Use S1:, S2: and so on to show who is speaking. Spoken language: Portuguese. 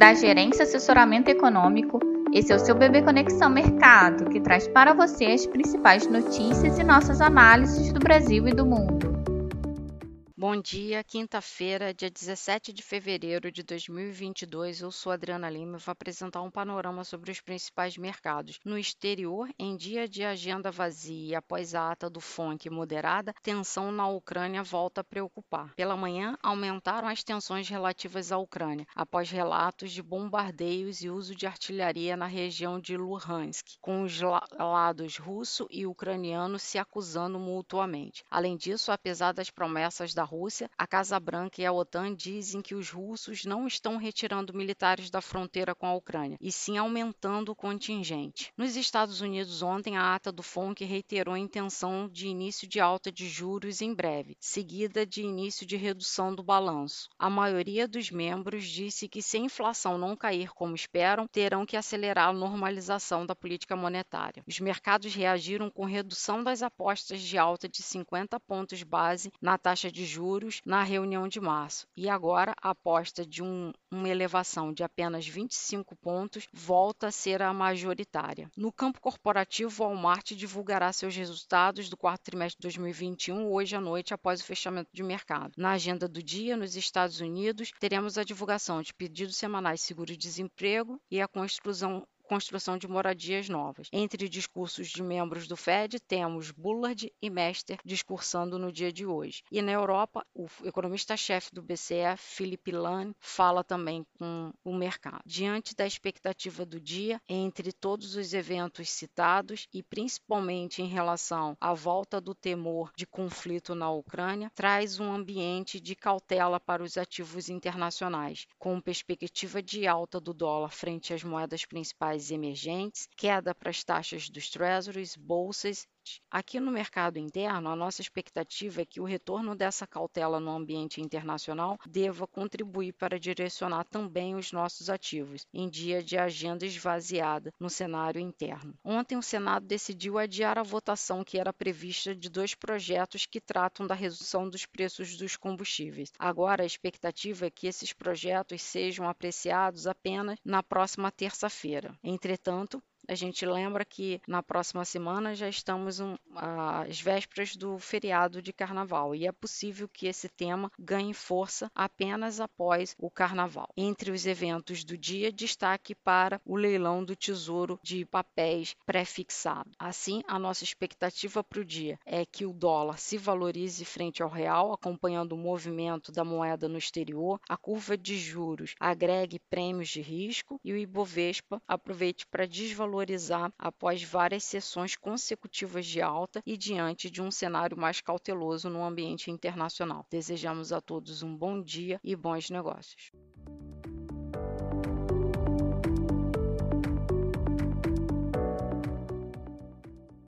S1: da Gerência Assessoramento Econômico. Esse é o seu Bebê Conexão Mercado, que traz para você as principais notícias e nossas análises do Brasil e do mundo.
S2: Bom dia, quinta-feira, dia 17 de fevereiro de 2022. Eu sou Adriana Lima e vou apresentar um panorama sobre os principais mercados. No exterior, em dia de agenda vazia após a ata do FONC moderada, tensão na Ucrânia volta a preocupar. Pela manhã, aumentaram as tensões relativas à Ucrânia, após relatos de bombardeios e uso de artilharia na região de Luhansk, com os lados russo e ucraniano se acusando mutuamente. Além disso, apesar das promessas da Rússia, a Casa Branca e a OTAN dizem que os russos não estão retirando militares da fronteira com a Ucrânia, e sim aumentando o contingente. Nos Estados Unidos, ontem, a ata do FONC reiterou a intenção de início de alta de juros em breve, seguida de início de redução do balanço. A maioria dos membros disse que, se a inflação não cair como esperam, terão que acelerar a normalização da política monetária. Os mercados reagiram com redução das apostas de alta de 50 pontos base na taxa de juros juros na reunião de março. E agora a aposta de um, uma elevação de apenas 25 pontos volta a ser a majoritária. No campo corporativo, o Walmart divulgará seus resultados do quarto trimestre de 2021 hoje à noite após o fechamento de mercado. Na agenda do dia, nos Estados Unidos, teremos a divulgação de pedidos semanais de seguro-desemprego e a construção construção de moradias novas. Entre discursos de membros do Fed, temos Bullard e Mester discursando no dia de hoje. E na Europa, o economista-chefe do BCE, Philip Lane, fala também com o mercado. Diante da expectativa do dia, entre todos os eventos citados e principalmente em relação à volta do temor de conflito na Ucrânia, traz um ambiente de cautela para os ativos internacionais, com perspectiva de alta do dólar frente às moedas principais emergentes, queda para as taxas dos treasuries, bolsas Aqui no mercado interno, a nossa expectativa é que o retorno dessa cautela no ambiente internacional deva contribuir para direcionar também os nossos ativos em dia de agenda esvaziada no cenário interno. Ontem, o Senado decidiu adiar a votação que era prevista de dois projetos que tratam da redução dos preços dos combustíveis. Agora, a expectativa é que esses projetos sejam apreciados apenas na próxima terça-feira. Entretanto, a gente lembra que na próxima semana já estamos um, às vésperas do feriado de carnaval e é possível que esse tema ganhe força apenas após o carnaval. Entre os eventos do dia, destaque para o leilão do Tesouro de papéis pré-fixado. Assim, a nossa expectativa para o dia é que o dólar se valorize frente ao real, acompanhando o movimento da moeda no exterior, a curva de juros agregue prêmios de risco e o Ibovespa aproveite para desvalorizar valorizar após várias sessões consecutivas de alta e diante de um cenário mais cauteloso no ambiente internacional. Desejamos a todos um bom dia e bons negócios.